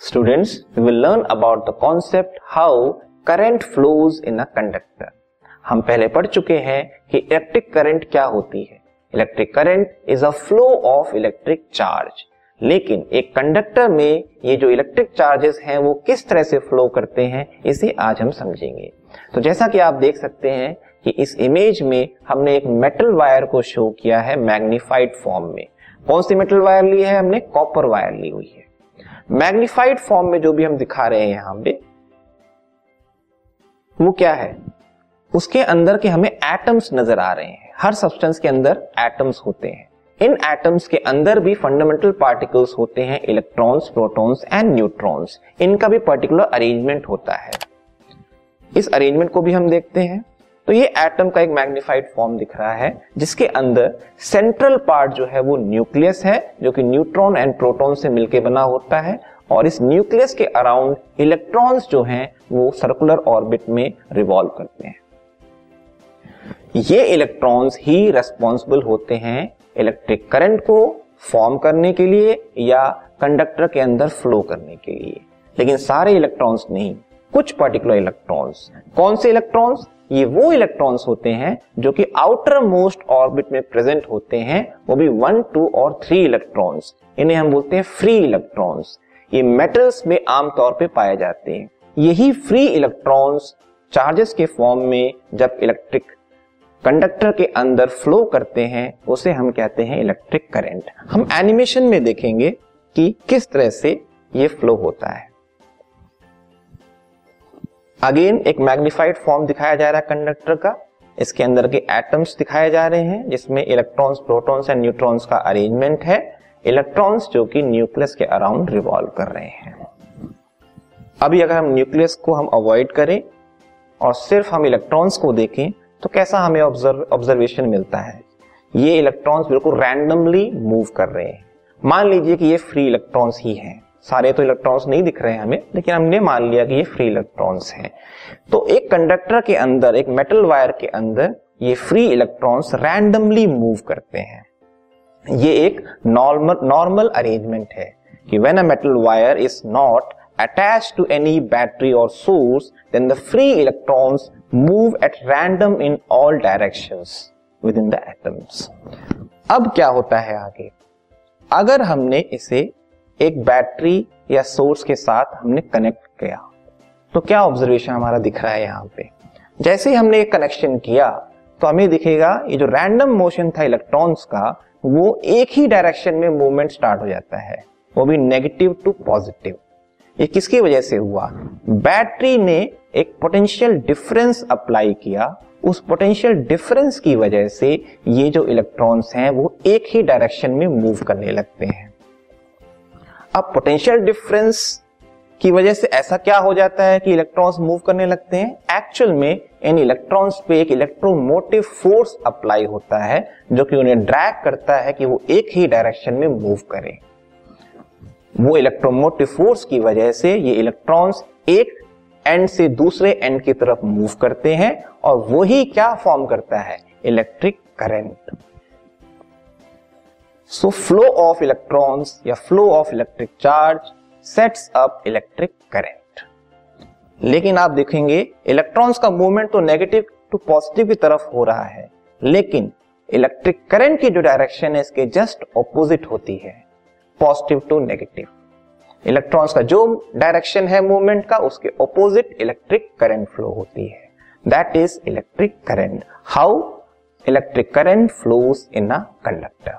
Students, we will learn about the concept how current flows in a conductor हम पहले पढ़ चुके हैं कि इलेक्ट्रिक करंट क्या होती है। Electric current is a flow of electric charge लेकिन एक कंडक्टर में ये जो इलेक्ट्रिक चार्जेस हैं वो किस तरह से फ्लो करते हैं इसे आज हम समझेंगे। तो जैसा कि आप देख सकते हैं कि इस इमेज में हमने एक मेटल वायर को शो किया है मैग्निफाइड फॉर्म में। कौन सी मेटल वायर ली है हमने? कॉपर वायर ली हुई है। मैग्निफाइड फॉर्म में जो भी हम दिखा रहे हैं यहाँ पे, वो क्या है? उसके अंदर के हमें एटम्स नज़र आ रहे हैं। हर सब्सटेंस के अंदर एटम्स होते हैं। इन एटम्स के अंदर भी फंडामेंटल पार्टिकल्स होते हैं इलेक्ट्रॉन्स प्रोटॉन्स एंड न्यूट्रॉन्स इनका भी पर्टिकुलर अरेंजमेंट होता है। इस अरेंजमेंट को भी हम देखते हैं। तो ये एटम का एक मैग्निफाइड फॉर्म दिख रहा है, जिसके अंदर सेंट्रल पार्ट जो है वो न्यूक्लियस है, जो कि न्यूट्रॉन एंड प्रोटॉन से मिलकर बना होता है, और इस न्यूक्लियस के अराउंड इलेक्ट्रॉन्स जो हैं, वो सर्कुलर ऑर्बिट में रिवॉल्व करते हैं। ये इलेक्ट्रॉन्स ही रेस्पॉन्सिबल होते हैं इलेक्ट्रिक करंट को फॉर्म करने के लिए या कंडक्टर के अंदर फ्लो करने के लिए। लेकिन सारे इलेक्ट्रॉन्स नहीं, कुछ पर्टिकुलर इलेक्ट्रॉन्स कौन से इलेक्ट्रॉन्स ये वो इलेक्ट्रॉन्स होते हैं जो कि आउटर मोस्ट ऑर्बिट में प्रेजेंट होते हैं, वो भी वन टू और थ्री इलेक्ट्रॉन्स इन्हें हम बोलते हैं फ्री इलेक्ट्रॉन्स ये मेटल्स में आमतौर पे पाए जाते हैं। यही फ्री इलेक्ट्रॉन्स चार्जेस के फॉर्म में जब इलेक्ट्रिक कंडक्टर के अंदर फ्लो करते हैं, उसे हम कहते हैं इलेक्ट्रिक करंट हम एनिमेशन में देखेंगे कि किस तरह से ये फ्लो होता है। अगेन एक मैग्निफाइड फॉर्म दिखाया जा रहा है कंडक्टर का। इसके अंदर के एटम्स दिखाए जा रहे हैं, जिसमें इलेक्ट्रॉन्स प्रोटॉन्स एंड न्यूट्रॉन्स का अरेंजमेंट है। इलेक्ट्रॉन्स जो कि न्यूक्लियस के अराउंड रिवॉल्व कर रहे हैं। अभी अगर हम न्यूक्लियस को हम अवॉइड करें और सिर्फ़ हम इलेक्ट्रॉन्स को देखें तो कैसा हमें ऑब्जर्वेशन मिलता है? ये इलेक्ट्रॉन्स बिल्कुल रैंडमली मूव कर रहे हैं। मान लीजिए कि ये फ्री इलेक्ट्रॉन्स ही हैं। सारे तो इलेक्ट्रॉन्स नहीं दिख रहे हैं हमें, लेकिन हमने मान लिया कि ये फ्री इलेक्ट्रॉन्स हैं। तो एक कंडक्टर के अंदर, एक मेटल वायर के अंदर, ये फ्री इलेक्ट्रॉन्स रैंडमली मूव करते हैं। ये एक नॉर्मल नॉर्मल अरेंजमेंट है कि when a metal wire is not attach to any battery और source then the free electrons move at random in all directions within the atoms अब क्या होता है आगे? अगर हमने इसे एक बैटरी या सोर्स के साथ हमने कनेक्ट किया। तो क्या ऑब्जर्वेशन हमारा दिख रहा है यहाँ पे? जैसे ही हमने कनेक्शन किया तो हमें दिखेगा, ये जो रैंडम मोशन था इलेक्ट्रॉन्स का, वो एक ही डायरेक्शन में मूवमेंट स्टार्ट हो जाता है। वो भी नेगेटिव टू पॉजिटिव। ये किसकी वजह से हुआ? बैटरी ने एक पोटेंशियल डिफरेंस अप्लाई किया। उस पोटेंशियल डिफरेंस की वजह से ये जो इलेक्ट्रॉन्स हैं, वो एक ही डायरेक्शन में मूव करने लगते हैं। अब पोटेंशियल डिफरेंस की वजह से ऐसा क्या हो जाता है कि इलेक्ट्रॉन्स मूव करने लगते हैं? एक्चुअल में इन इलेक्ट्रॉन्स पे एक इलेक्ट्रोमोटिव फोर्स अप्लाई होता है, जो कि उन्हें ड्रैग करता है कि वो एक ही डायरेक्शन में मूव करें। वो इलेक्ट्रोमोटिव फोर्स की वजह से ये इलेक्ट्रॉन्स एक एंड से दूसरे एंड की तरफ़ मूव करते हैं और वही क्या फॉर्म करता है? Electric current so flow of electrons या flow of electric charge sets up electric current लेकिन आप देखेंगे इलेक्ट्रॉन्स का मूवमेंट तो नेगेटिव टू पॉजिटिव की तरफ़ हो रहा है, लेकिन इलेक्ट्रिक करंट की जो डायरेक्शन है, इसके जस्ट ऑपोजिट होती है पॉजिटिव टू नेगेटिव इलेक्ट्रॉन्स का जो डायरेक्शन है मूवमेंट का, उसके ऑपोजिट इलेक्ट्रिक करंट फ्लो होती है. That is electric current how electric current flows in a conductor